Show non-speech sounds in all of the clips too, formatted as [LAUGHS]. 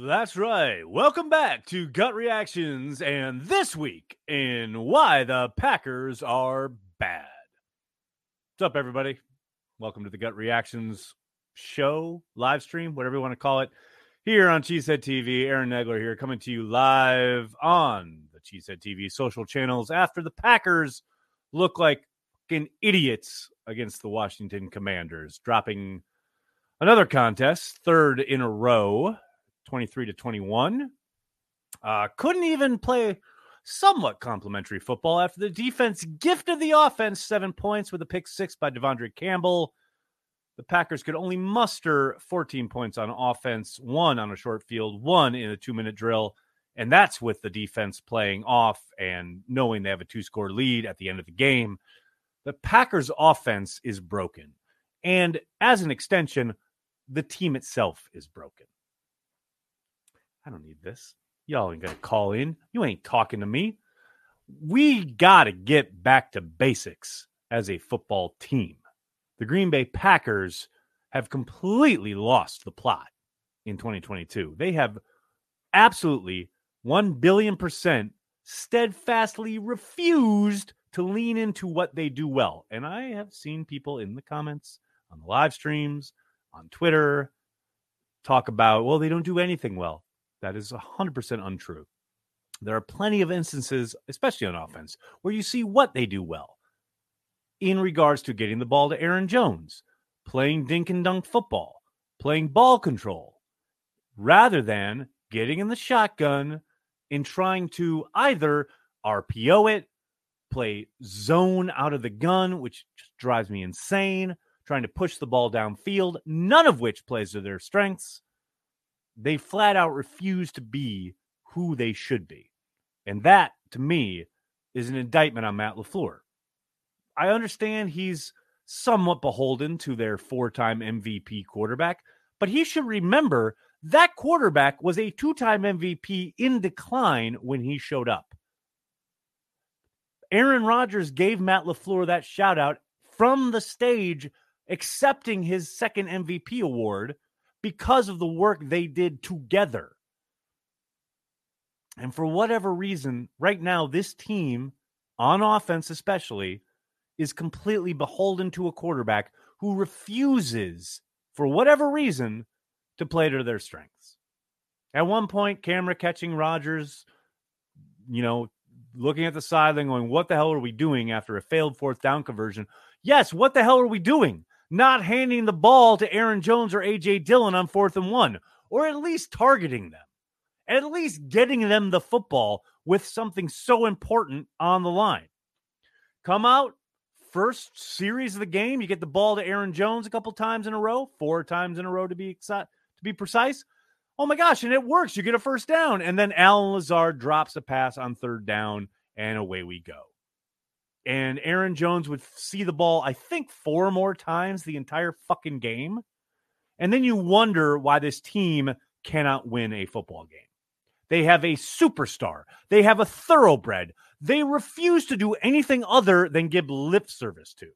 That's right. Welcome back to Gut Reactions, and this week in Why the Packers Are Bad. What's up, everybody? Welcome to the Gut Reactions show, live stream, whatever you want to call it, here on Cheesehead TV. Aaron Nagler here, coming to you live on the Cheesehead TV social channels after the Packers look like fucking idiots against the Washington Commanders, dropping another contest, third in a row 23 to 21. Uh, couldn't even play somewhat complementary football after the defense gifted the offense seven points with a pick six by De'Vondre Campbell. The Packers could only muster 14 points on offense, one on a short field, one in a two minute drill. And that's with the defense playing off and knowing they have a two score lead at the end of the game. The Packers' offense is broken. And as an extension, the team itself is broken. I don't need this. Y'all ain't gonna call in. You ain't talking to me. We gotta get back to basics as a football team. The Green Bay Packers have completely lost the plot in 2022. They have absolutely 1 billion percent steadfastly refused to lean into what they do well. And I have seen people in the comments, on the live streams, on Twitter talk about, well, they don't do anything well. That is 100% untrue. There are plenty of instances, especially on offense, where you see what they do well in regards to getting the ball to Aaron Jones, playing dink and dunk football, playing ball control, rather than getting in the shotgun and trying to either RPO it, play zone out of the gun, which drives me insane, trying to push the ball downfield, none of which plays to their strengths they flat out refuse to be who they should be. And that, to me, is an indictment on Matt LaFleur. I understand he's somewhat beholden to their four time MVP quarterback, but he should remember that quarterback was a two time MVP in decline when he showed up. Aaron Rodgers gave Matt LaFleur that shout out from the stage, accepting his second MVP award because of the work they did together. And for whatever reason, right now, this team, on offense especially, is completely beholden to a quarterback who refuses, for whatever reason, to play to their strengths. At one point, camera catching Rodgers, you know, looking at the sideline, going, What the hell are we doing after a failed fourth down conversion? Yes, what the hell are we doing? Not handing the ball to Aaron Jones or AJ Dillon on fourth and one, or at least targeting them, at least getting them the football with something so important on the line. Come out, first series of the game, you get the ball to Aaron Jones a couple times in a row, four times in a row to be to be precise. Oh my gosh, and it works. You get a first down, and then Allen Lazard drops a pass on third down, and away we go and Aaron Jones would see the ball, I think, four more times the entire fucking game. And then you wonder why this team cannot win a football game. They have a superstar, they have a thoroughbred. They refuse to do anything other than give lip service to.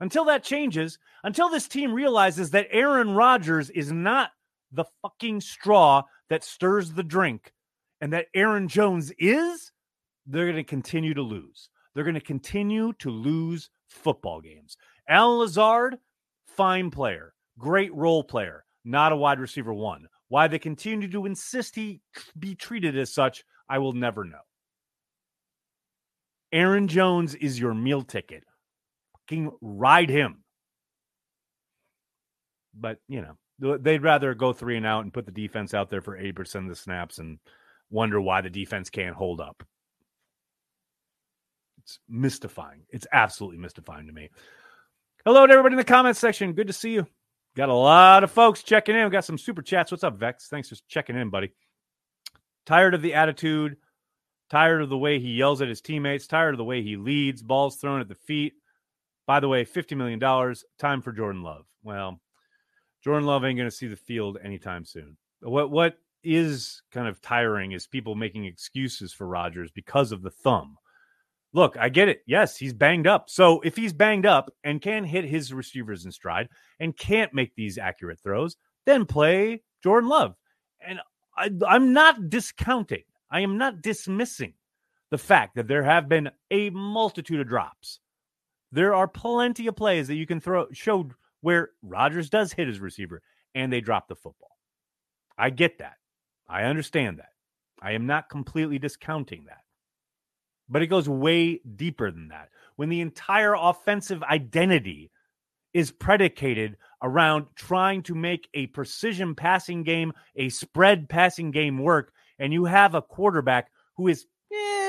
Until that changes, until this team realizes that Aaron Rodgers is not the fucking straw that stirs the drink and that Aaron Jones is, they're going to continue to lose they're going to continue to lose football games. Allen Lazard, fine player, great role player, not a wide receiver one. Why they continue to insist he be treated as such, I will never know. Aaron Jones is your meal ticket. Fucking ride him. But, you know, they'd rather go three and out and put the defense out there for 80% of the snaps and wonder why the defense can't hold up. It's mystifying. It's absolutely mystifying to me. Hello to everybody in the comments section. Good to see you. Got a lot of folks checking in. We got some super chats. What's up, Vex? Thanks for checking in, buddy. Tired of the attitude, tired of the way he yells at his teammates, tired of the way he leads, balls thrown at the feet. By the way, $50 million, time for Jordan Love. Well, Jordan Love ain't going to see the field anytime soon. What what is kind of tiring is people making excuses for Rodgers because of the thumb look, I get it. Yes, he's banged up. So if he's banged up and can hit his receivers in stride and can't make these accurate throws, then play Jordan Love. And I, I'm not discounting, I am not dismissing the fact that there have been a multitude of drops. There are plenty of plays that you can throw showed where Rodgers does hit his receiver and they drop the football. I get that. I understand that. I am not completely discounting that. But it goes way deeper than that. When the entire offensive identity is predicated around trying to make a precision passing game, a spread passing game work, and you have a quarterback who is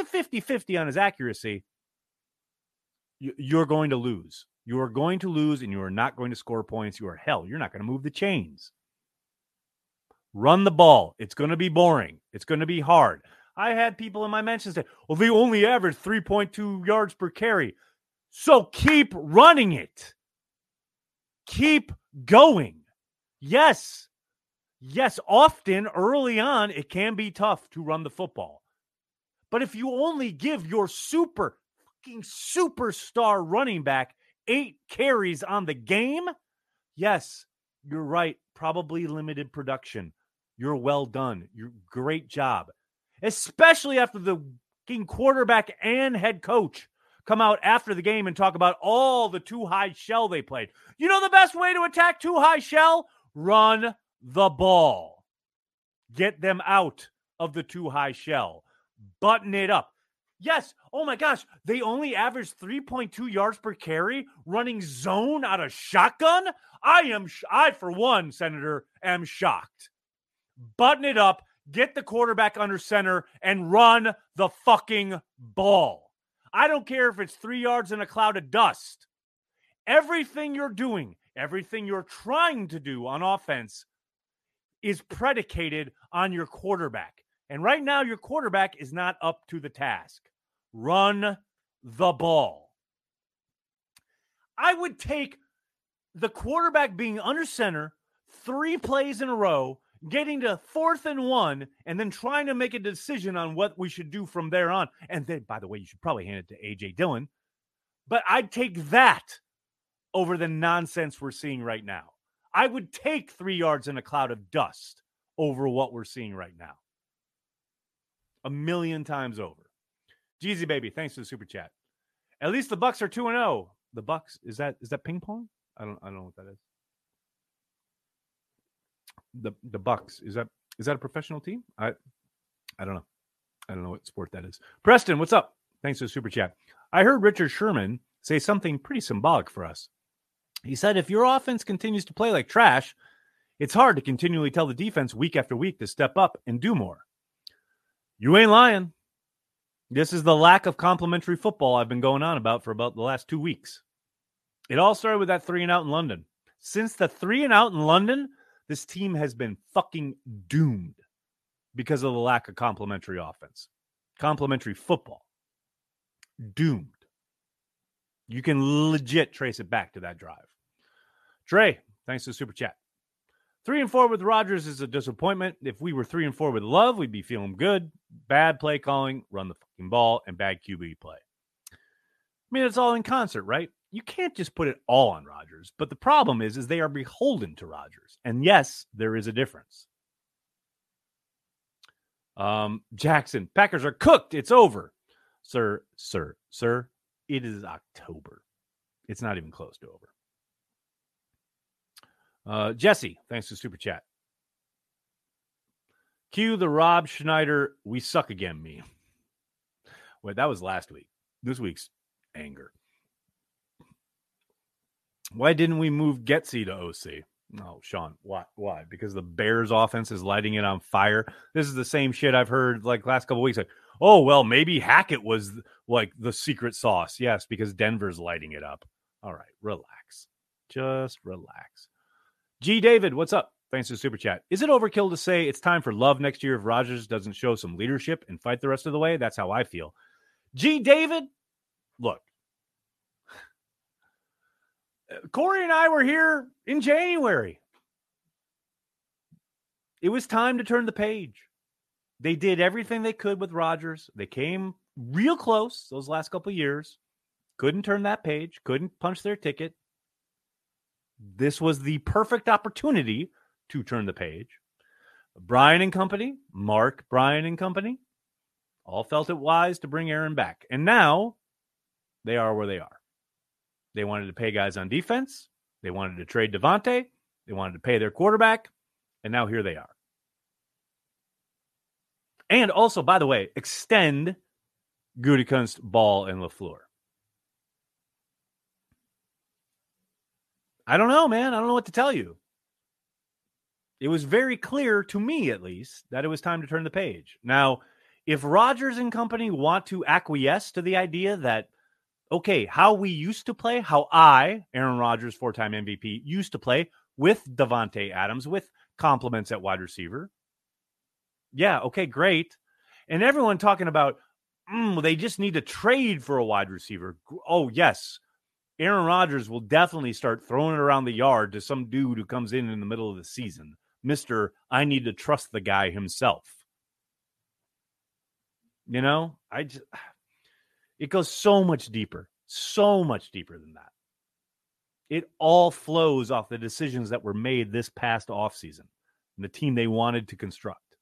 50 eh, 50 on his accuracy, you're going to lose. You are going to lose and you are not going to score points. You are hell. You're not going to move the chains. Run the ball. It's going to be boring. It's going to be hard. I had people in my mentions say, well, they only average 3.2 yards per carry. So keep running it. Keep going. Yes. Yes, often early on, it can be tough to run the football. But if you only give your super fucking superstar running back eight carries on the game, yes, you're right. Probably limited production. You're well done. You're great job. Especially after the quarterback and head coach come out after the game and talk about all the two high shell they played. You know the best way to attack two high shell? Run the ball. Get them out of the two high shell. Button it up. Yes. Oh my gosh. They only averaged 3.2 yards per carry running zone out of shotgun. I am, I for one, Senator, am shocked. Button it up, get the quarterback under center, and run the fucking ball. I don't care if it's three yards in a cloud of dust. Everything you're doing, everything you're trying to do on offense is predicated on your quarterback. And right now, your quarterback is not up to the task. Run the ball. I would take the quarterback being under center three plays in a row getting to fourth and one, and then trying to make a decision on what we should do from there on. And then, by the way, you should probably hand it to AJ Dillon. But I'd take that over the nonsense we're seeing right now. I would take three yards in a cloud of dust over what we're seeing right now. A million times over. Jeezy baby, thanks for the super chat. At least the Bucks are 2 and 0. The Bucks is that is that ping pong? I don't I don't know what that is the the Bucks. Is that is that a professional team? I I don't know. I don't know what sport that is. Preston, what's up? Thanks for the super chat. I heard Richard Sherman say something pretty symbolic for us. He said, if your offense continues to play like trash, it's hard to continually tell the defense week after week to step up and do more. You ain't lying. This is the lack of complementary football I've been going on about for about the last two weeks. It all started with that three and out in London. Since the three and out in London, this team has been fucking doomed because of the lack of complementary offense, complementary football. Doomed. You can legit trace it back to that drive. Trey, thanks to the super chat. Three and four with Rodgers is a disappointment. If we were three and four with Love, we'd be feeling good. Bad play calling, run the fucking ball, and bad QB play. I mean, it's all in concert, right? You can't just put it all on Rodgers. But the problem is, is they are beholden to Rodgers. And yes, there is a difference. Um, Jackson, Packers are cooked. It's over. Sir, sir, sir, it is October. It's not even close to over. Uh, Jesse, thanks for super chat. Cue the Rob Schneider, we suck again me. Wait, that was last week. This week's anger. Why didn't we move Getsy to OC? No, oh, Sean. Why? Why? Because the Bears offense is lighting it on fire. This is the same shit I've heard like last couple weeks. Like, oh well, maybe Hackett was like the secret sauce. Yes, because Denver's lighting it up. All right, relax. Just relax. G David, what's up? Thanks for super chat. Is it overkill to say it's time for love next year if Rodgers doesn't show some leadership and fight the rest of the way? That's how I feel. G David, look, Corey and I were here in January. It was time to turn the page. They did everything they could with Rodgers. They came real close those last couple years. Couldn't turn that page, couldn't punch their ticket. This was the perfect opportunity to turn the page. Brian and company, Mark, Brian and company, all felt it wise to bring Aaron back. And now they are where they are. They wanted to pay guys on defense. They wanted to trade Davante. They wanted to pay their quarterback. And now here they are. And also, by the way, extend Gutekunst, Ball, and LaFleur. I don't know, man. I don't know what to tell you. It was very clear to me, at least, that it was time to turn the page. Now, if Rodgers and company want to acquiesce to the idea that, okay, how we used to play, how I, Aaron Rodgers, four time MVP, used to play with Davante Adams, with compliments at wide receiver. Yeah, okay, great. And everyone talking about, mm, they just need to trade for a wide receiver. Oh, yes. Aaron Rodgers will definitely start throwing it around the yard to some dude who comes in in the middle of the season. Mr. I need to trust the guy himself. You know, I just, it goes so much deeper, so much deeper than that. It all flows off the decisions that were made this past offseason and the team they wanted to construct.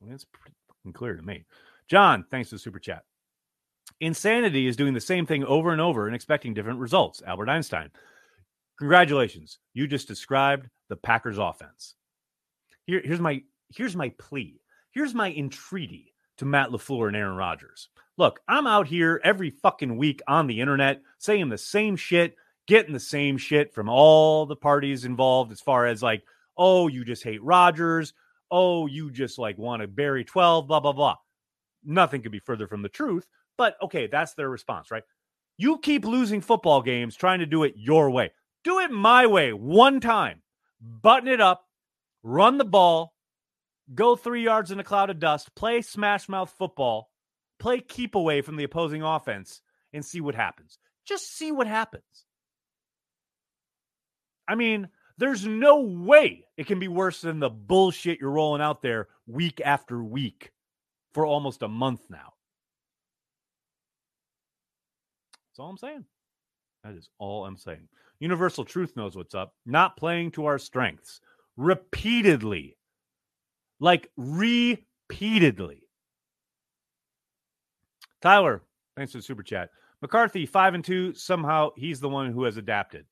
That's pretty clear to me. John, thanks to the super chat. Insanity is doing the same thing over and over and expecting different results. Albert Einstein. Congratulations. You just described the Packers offense. Here, here's my here's my plea. Here's my entreaty to Matt LaFleur and Aaron Rodgers. Look, I'm out here every fucking week on the internet saying the same shit, getting the same shit from all the parties involved as far as like, oh, you just hate Rodgers. Oh, you just like want to bury 12, blah, blah, blah. Nothing could be further from the truth. But okay, that's their response, right? You keep losing football games trying to do it your way. Do it my way one time. Button it up, run the ball, go three yards in a cloud of dust, play smash mouth football, play keep away from the opposing offense, and see what happens. Just see what happens. I mean, there's no way it can be worse than the bullshit you're rolling out there week after week for almost a month now. That's all I'm saying. That is all I'm saying. Universal Truth knows what's up. Not playing to our strengths repeatedly. Like repeatedly. Tyler, thanks for the super chat. McCarthy, five and two. Somehow he's the one who has adapted.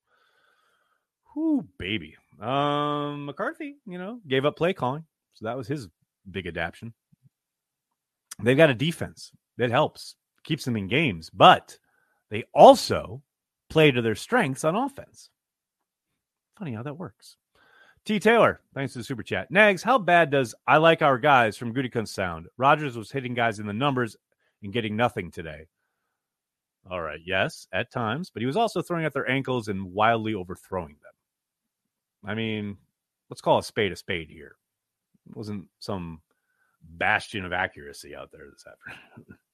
Whoo, baby. Um, McCarthy, you know, gave up play calling. So that was his big adaptation. They've got a defense that helps, keeps them in games, but they also play to their strengths on offense. Funny how that works. T. Taylor, thanks to the super chat. Nags, how bad does I like our guys from Gutikun sound? Rodgers was hitting guys in the numbers and getting nothing today. All right, yes, at times, but he was also throwing at their ankles and wildly overthrowing them. I mean, let's call a spade a spade here. It wasn't some bastion of accuracy out there this afternoon. [LAUGHS]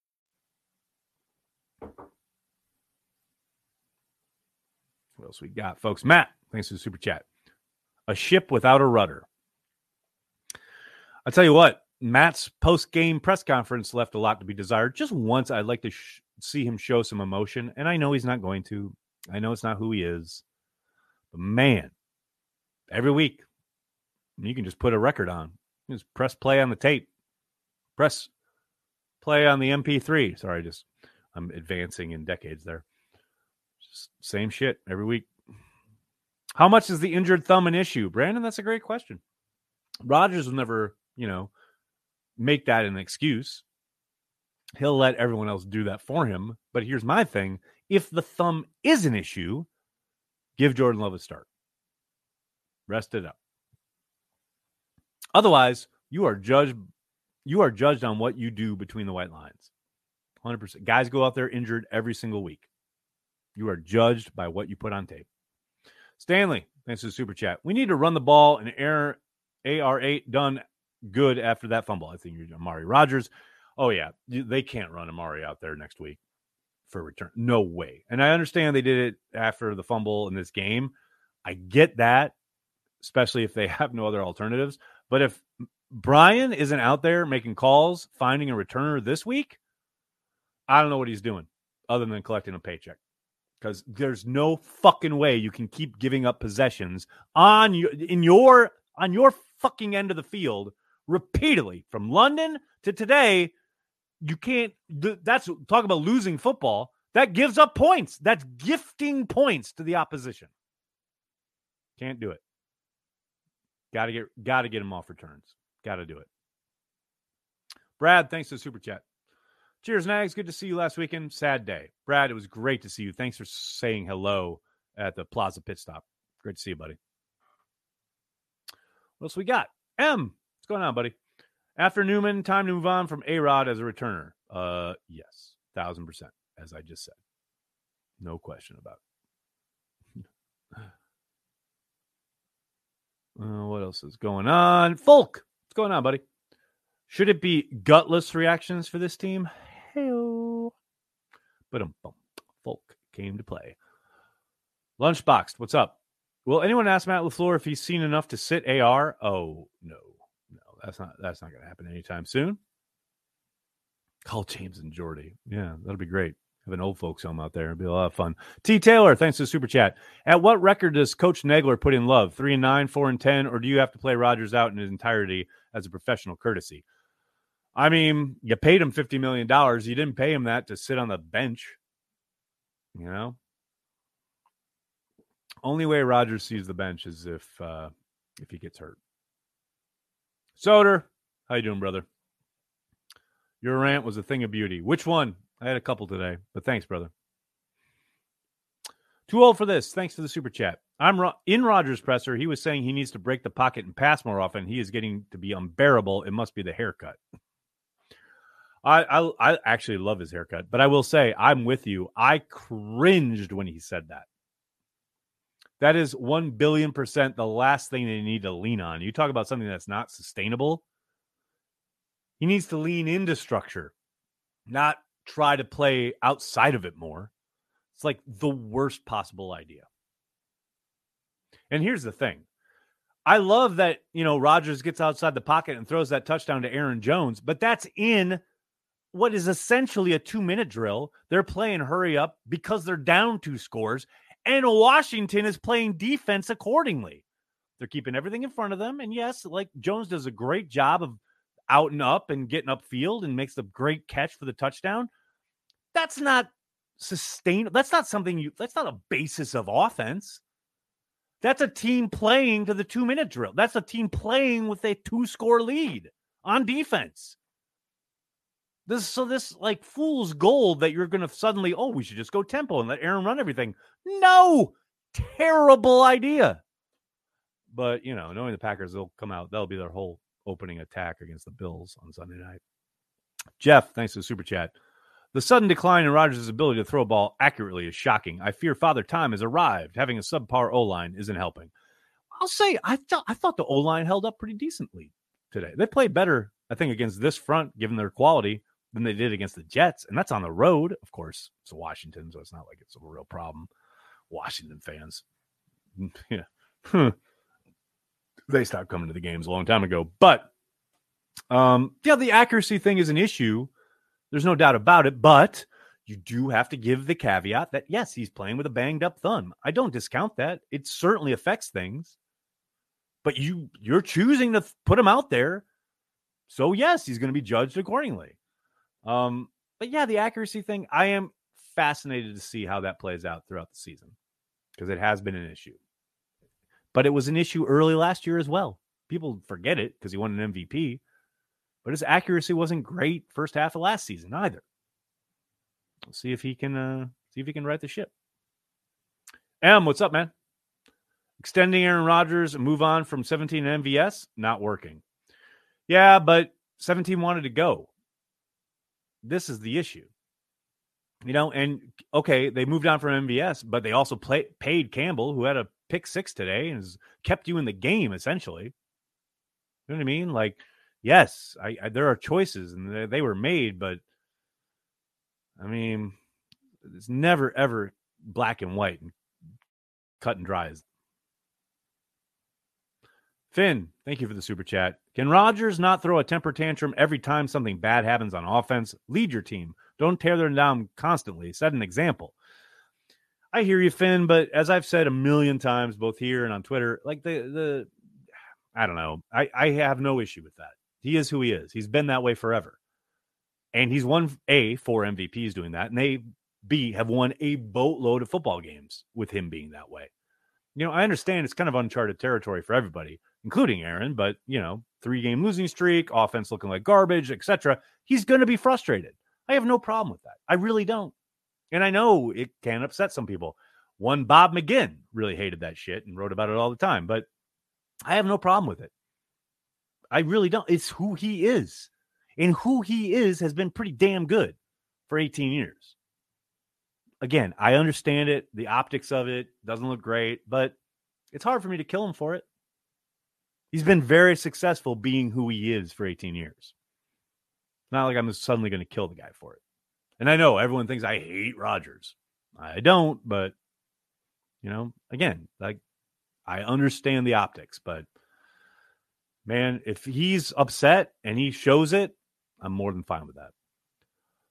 What else we got, folks? Matt, thanks for the super chat. A ship without a rudder. I'll tell you what, Matt's post game press conference left a lot to be desired. Just once, I'd like to sh- see him show some emotion. And I know he's not going to. I know it's not who he is. But man, every week, you can just put a record on. Just press play on the tape. Press play on the MP3. Sorry, just I'm advancing in decades there. Same shit every week. How much is the injured thumb an issue? Brandon, that's a great question. Rodgers will never, you know, make that an excuse. He'll let everyone else do that for him. But here's my thing if the thumb is an issue, give Jordan Love a start. Rest it up. Otherwise, you are judged you are judged on what you do between the white lines. 100%. Guys go out there injured every single week. You are judged by what you put on tape. Stanley, Thanks to the super chat. We need to run the ball and air AR8 done good after that fumble. I think you're Amari Rodgers. Oh, yeah. They can't run Amari out there next week for return. No way. And I understand they did it after the fumble in this game. I get that, especially if they [LAUGHS] have no other alternatives. But if Brian isn't out there making calls, finding a returner this week, I don't know what he's doing other than collecting a paycheck. Because there's no fucking way you can keep giving up possessions on your in your on your fucking end of the field repeatedly from London to today. You can't. That's talk about losing football. That gives up points. That's gifting points to the opposition. Can't do it. Got to get got to get him off returns. Got to do it. Brad, thanks to super chat. Cheers, Nags. Good to see you last weekend. Sad day. Brad, it was great to see you. Thanks for saying hello at the Plaza pit stop. Great to see you, buddy. What else we got? M, what's going on, buddy? After Newman, time to move on from A Rod as a returner. Uh, yes, thousand percent, as I just said. No question about it. [LAUGHS] uh, what else is going on? Folk, what's going on, buddy? Should it be gutless reactions for this team? Hell. But um, Folk came to play. Lunchbox, what's up? Will anyone ask Matt LaFleur if he's seen enough to sit AR? Oh no, no, that's not that's not gonna happen anytime soon. Call James and Jordy. Yeah, that'll be great. Have an old folks home out there. It'll be a lot of fun. T. Taylor, thanks to the super chat. At what record does Coach Nagler put in love? Three and nine, four and ten, or do you have to play Rodgers out in his entirety as a professional courtesy? I mean, you paid him $50 million. You didn't pay him that to sit on the bench. You know? Only way Rodgers sees the bench is if uh if he gets hurt. Soder, how you doing, brother? Your rant was a thing of beauty. Which one? I had a couple today, but thanks, brother. Too old for this. Thanks for the super chat. I'm ro- in Rodgers' presser. He was saying he needs to break the pocket and pass more often. He is getting to be unbearable. It must be the haircut. I, I I actually love his haircut, but I will say I'm with you. I cringed when he said that. That is one billion percent the last thing they need to lean on. You talk about something that's not sustainable. He needs to lean into structure, not try to play outside of it more. It's like the worst possible idea. And here's the thing. I love that, you know, Rodgers gets outside the pocket and throws that touchdown to Aaron Jones, but that's in what is essentially a two minute drill. They're playing hurry up because they're down two scores, and Washington is playing defense accordingly. They're keeping everything in front of them. And yes, like Jones does a great job of out and up and getting upfield and makes a great catch for the touchdown. That's not sustainable. That's not something you, that's not a basis of offense. That's a team playing to the two minute drill. That's a team playing with a two score lead on defense. This so this like fool's gold that you're going to suddenly oh we should just go tempo and let Aaron run everything. No, terrible idea. But you know, knowing the Packers, they'll come out. That'll be their whole opening attack against the Bills on Sunday night. Jeff, thanks to the super chat. The sudden decline in Rodgers' ability to throw a ball accurately is shocking. I fear Father Time has arrived. Having a subpar O line isn't helping. I'll say I thought I thought the O line held up pretty decently today. They played better, I think, against this front, given their quality, than they did against the Jets, and that's on the road. Of course, it's Washington, so it's not like it's a real problem. Washington fans, [LAUGHS] yeah, they stopped coming to the games a long time ago. But um, yeah, the accuracy thing is an issue. There's no doubt about it. But you do have to give the caveat that yes, he's playing with a banged up thumb. I don't discount that. It certainly affects things. But you you're choosing to put him out there. So yes, he's going to be judged accordingly. Um, but yeah, the accuracy thing, I am fascinated to see how that plays out throughout the season because it has been an issue. But it was an issue early last year as well. People forget it because he won an MVP, but his accuracy wasn't great first half of last season either. We'll see if he can uh, see if he can right the ship. M, what's up, man? Extending Aaron Rodgers and move on from 17 MVS, not working. Yeah, but 17 wanted to go. This is the issue. You know, and okay, they moved on from MVS, but they also play, paid Campbell, who had a pick six today and has kept you in the game essentially. You know what I mean? Like, yes, I, I there are choices and they, they were made, but I mean, it's never ever black and white and cut and dry. Finn, thank you for the super chat. Can Rodgers not throw a temper tantrum every time something bad happens on offense? Lead your team. Don't tear them down constantly. Set an example. I hear you, Finn, but as I've said a million times, both here and on Twitter, like the the I don't know. I, I have no issue with that. He is who he is. He's been that way forever. And he's won A, four MVPs doing that, and they B have won a boatload of football games with him being that way. You know, I understand it's kind of uncharted territory for everybody, including Aaron, but you know, three game losing streak, offense looking like garbage, etc. He's going to be frustrated. I have no problem with that. I really don't. And I know it can upset some people. One Bob McGinn really hated that shit and wrote about it all the time, but I have no problem with it. I really don't. It's who he is. And who he is has been pretty damn good for 18 years. Again, I understand it. The optics of it doesn't look great, but it's hard for me to kill him for it. He's been very successful being who he is for 18 years. Not like I'm suddenly going to kill the guy for it. And I know everyone thinks I hate Rodgers. I don't, but you know, again, like I understand the optics, but man, if he's upset and he shows it, I'm more than fine with that.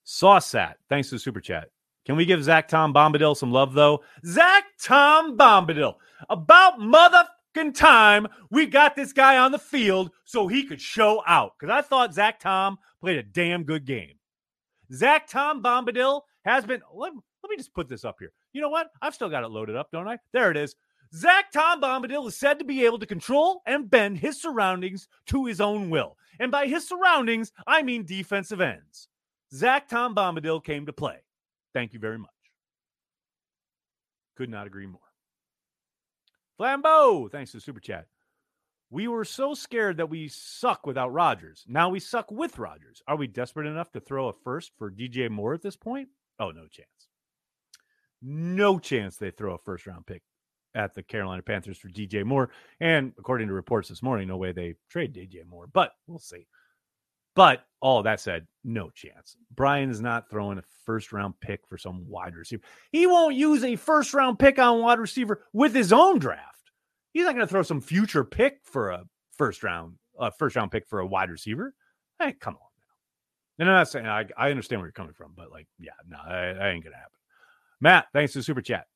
Sauce thanks to the super chat. Can we give Zach Tom Bombadil some love though? Zach Tom Bombadil, about motherfucking time we got this guy on the field so he could show out. Because I thought Zach Tom played a damn good game. Zach Tom Bombadil has been. Let, let me just put this up here. You know what? I've still got it loaded up, don't I? There it is. Zach Tom Bombadil is said to be able to control and bend his surroundings to his own will. And by his surroundings, I mean defensive ends. Zach Tom Bombadil came to play. Thank you very much. Could not agree more. Flambeau, thanks to the super chat. We were so scared that we suck without Rodgers. Now we suck with Rodgers. Are we desperate enough to throw a first for DJ Moore at this point? Oh, no chance. No chance they throw a first round pick at the Carolina Panthers for DJ Moore. And according to reports this morning, no way they trade DJ Moore, but we'll see. But all that said, no chance. Brian is not throwing a first round pick for some wide receiver. He won't use a first round pick on wide receiver with his own draft. He's not going to throw some future pick for a first round, a first round pick for a wide receiver. Hey, come on now. And I'm not saying I, I understand where you're coming from, but like, yeah, no, that ain't going to happen. Matt, thanks to the super chat.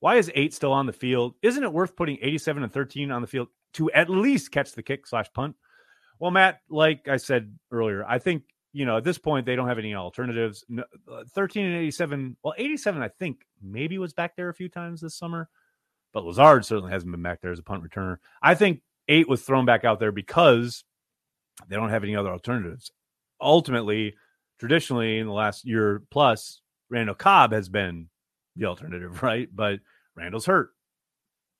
Why is eight still on the field? Isn't it worth putting 87 and 13 on the field to at least catch the kick slash punt? Well, Matt, like I said earlier, I think, you know, at this point, they don't have any alternatives. Uh, 13 and 87, well, 87, I think maybe was back there a few times this summer but Lazard certainly hasn't been back there as a punt returner. I think eight was thrown back out there because they don't have any other alternatives. Ultimately, traditionally in the last year plus, Randall Cobb has been the alternative, [LAUGHS] right? But Randall's hurt.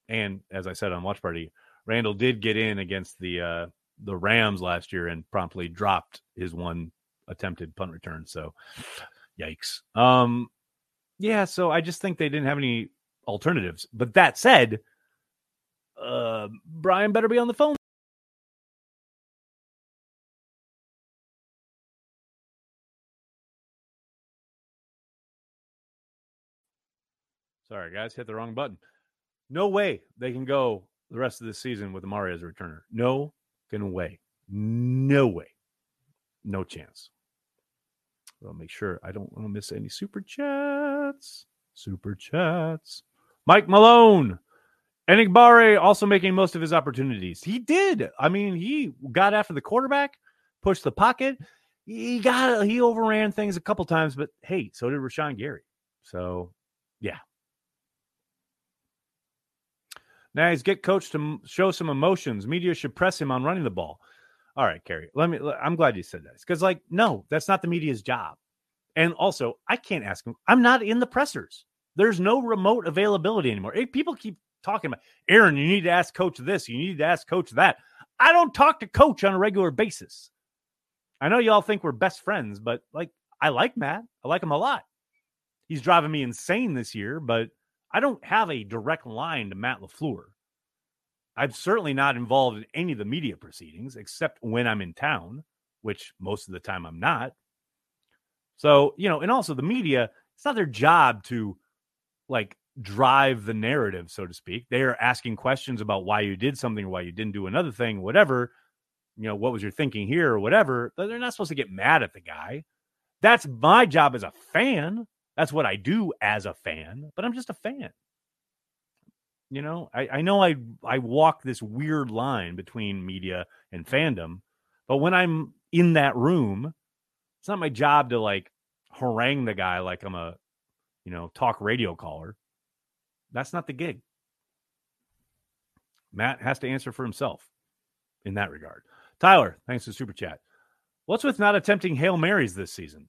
And as I said on Watch Party, Randall did get in against the uh, the Rams last year and promptly dropped his one attempted punt return. So, yikes. Um, yeah. So I just think they didn't have any alternatives. But that said, uh, Brian better be on the phone. Sorry, guys, hit the wrong button. No way they can go the rest of the season with Amari as a returner. No fucking way. No way. No chance. I'll make sure I don't want to miss any super chats. Super chats. Mike Malone. Enagbare also making most of his opportunities. He did. I mean, he got after the quarterback, pushed the pocket. He got he overran things a couple times, but hey, so did Rashan Gary. So, yeah. He's get coached to show some emotions. Media should press him on running the ball. All right, Kerry. Let me. I'm glad you said that because, like, no, that's not the media's job. And also, I can't ask him. I'm not in the pressers. There's no remote availability anymore. People keep talking about Aaron, you need to ask coach this, you need to ask coach that. I don't talk to coach on a regular basis. I know y'all think we're best friends, but like I like Matt. I like him a lot. He's driving me insane this year, but I don't have a direct line to Matt LaFleur. I'm certainly not involved in any of the media proceedings except when I'm in town, which most of the time I'm not. So, you know, and also the media, it's not their job to like drive the narrative, so to speak. They are asking questions about why you did something or why you didn't do another thing, whatever. You know, what was your thinking here or whatever. They're not supposed to get mad at the guy. That's my job as a fan. That's what I do as a fan, but I'm just a fan. You know, I, I know I I walk this weird line between media and fandom, but when I'm in that room, it's not my job to like harangue the guy like I'm a, you know, talk radio caller. That's not the gig. Matt has to answer for himself in that regard. Tyler, thanks for super chat. What's with not attempting Hail Marys this season?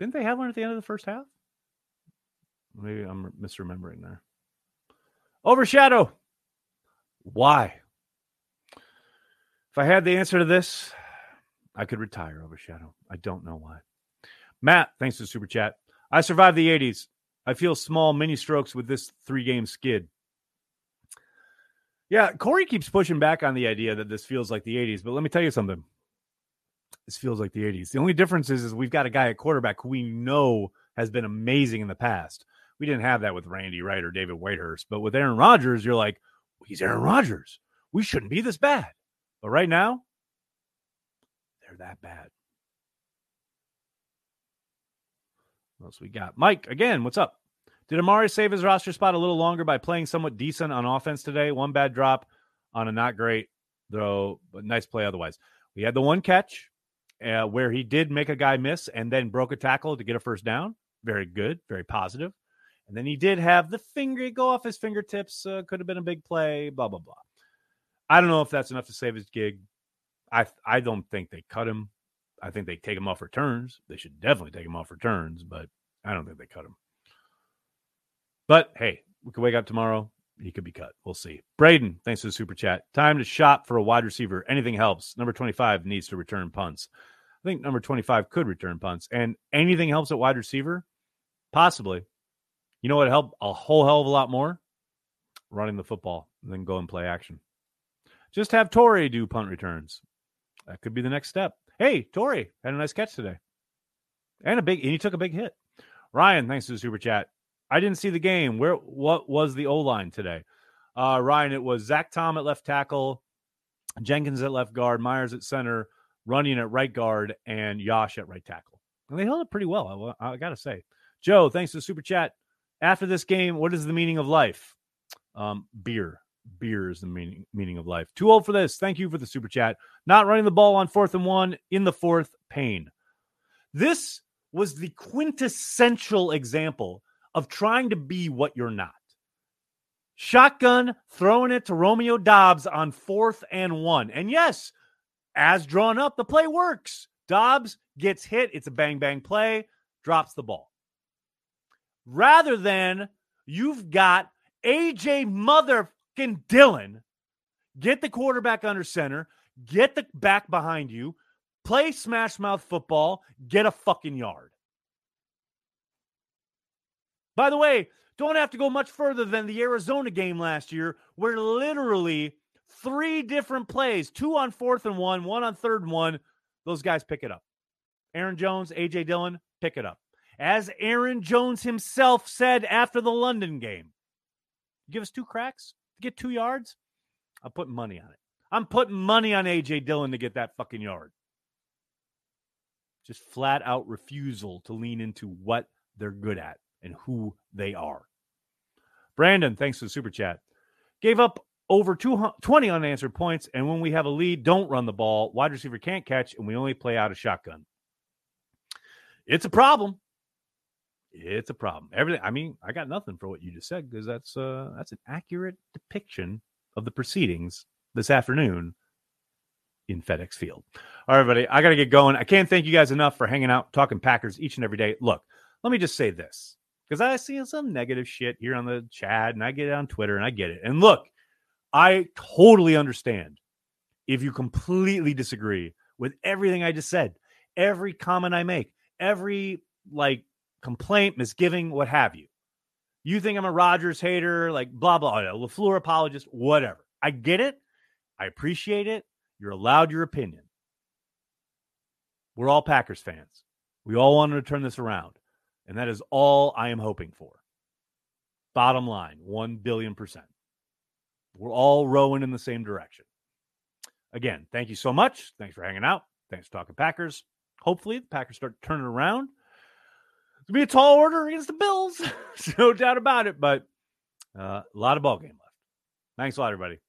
Didn't they have one at the end of the first half? Maybe I'm misremembering there. Overshadow. Why? If I had the answer to this, I could retire Overshadow. I don't know why. Matt, thanks to super chat. I survived the 80s. I feel small mini strokes with this three game skid. Yeah, Corey keeps pushing back on the idea that this feels like the 80s, but let me tell you something. This feels like the 80s. The only difference is, is we've got a guy at quarterback who we know has been amazing in the past. We didn't have that with Randy Wright or David Whitehurst, but with Aaron Rodgers, you're like, he's Aaron Rodgers. We shouldn't be this bad. But right now, they're that bad. What else we got? Mike, again, what's up? Did Amari save his roster spot a little longer by playing somewhat decent on offense today? One bad drop on a not great throw, but nice play otherwise. We had the one catch uh, where he did make a guy miss and then broke a tackle to get a first down. Very good, very positive. And then he did have the finger go off his fingertips. Uh, could have been a big play. Blah blah blah. I don't know if that's enough to save his gig. I I don't think they cut him. I think they take him off returns. They should definitely take him off returns, but I don't think they cut him. But hey, we could wake up tomorrow. He could be cut. We'll see. Braden, thanks for the super chat. Time to shop for a wide receiver. Anything helps. Number 25 needs to return punts. I think number 25 could return punts. And anything helps at wide receiver? Possibly. You know what help a whole hell of a lot more? Running the football, and then go and play action. Just have Torrey do punt returns. That could be the next step. Hey, Torrey had a nice catch today. And a big and he took a big hit. Ryan, thanks to the super chat. I didn't see the game. Where what was the O line today? Uh, Ryan, it was Zach Tom at left tackle, Jenkins at left guard, Myers at center, Runyan at right guard, and Yosh at right tackle. And they held it pretty well. I, I got to say. Joe, thanks to the super chat. After this game, what is the meaning of life? Um, beer beer is the meaning meaning of life. Too old for this. Thank you for the super chat. Not running the ball on fourth and one in the fourth, pain. This was the quintessential example of trying to be what you're not. Shotgun throwing it to Romeo Doubs on fourth and one. And yes, as drawn up, the play works. Dobbs gets hit. It's a bang bang play, drops the ball. Rather than you've got AJ mother fucking Dillon, get the quarterback under center, get the back behind you, play smash mouth football, get a fucking yard. By the way, don't have to go much further than the Arizona game last year, where literally three different plays, two on fourth and one, one on third and one, those guys pick it up. Aaron Jones, AJ Dillon, pick it up. As Aaron Jones himself said after the London game, give us two cracks, to get two yards, I'm putting money on it. I'm putting money on AJ Dillon to get that fucking yard. Just flat out refusal to lean into what they're good at and who they are. Brandon, thanks for the super chat. Gave up over 20 unanswered points. And when we have a lead, don't run the ball. Wide receiver can't catch, and we only play out a shotgun. It's a problem. It's a problem. Everything. I mean, I got nothing for what you just said because that's uh that's an accurate depiction of the proceedings this afternoon in FedEx Field. All right, everybody, I got to get going. I can't thank you guys enough for hanging out, talking Packers each and every day. Look, let me just say this because I see some negative shit here on the chat and I get it on Twitter and I get it. And look, I totally understand if you completely disagree with everything I just said, every comment I make, every like complaint, misgiving, what have you. You think I'm a Rodgers hater, like blah, blah, blah LaFleur apologist, whatever. I get it. I appreciate it. You're allowed your opinion. We're all Packers fans. We all wanted to turn this around. And that is all I am hoping for. Bottom line, 1 billion percent. We're all rowing in the same direction. Again, thank you so much. Thanks for hanging out. Thanks for talking Packers. Hopefully, the Packers start turning around. It'll be a tall order against the Bills. [LAUGHS] no doubt about it. But uh, a lot of ball game left. Thanks a lot, everybody.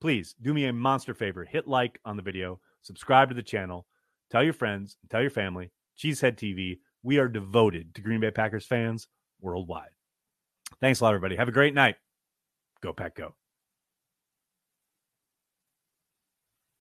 Please do me a monster favor. Hit like on the video, subscribe to the channel, tell your friends, tell your family. Cheesehead TV. We are devoted to Green Bay Packers fans worldwide. Thanks a lot, everybody. Have a great night. Go, Pack, go.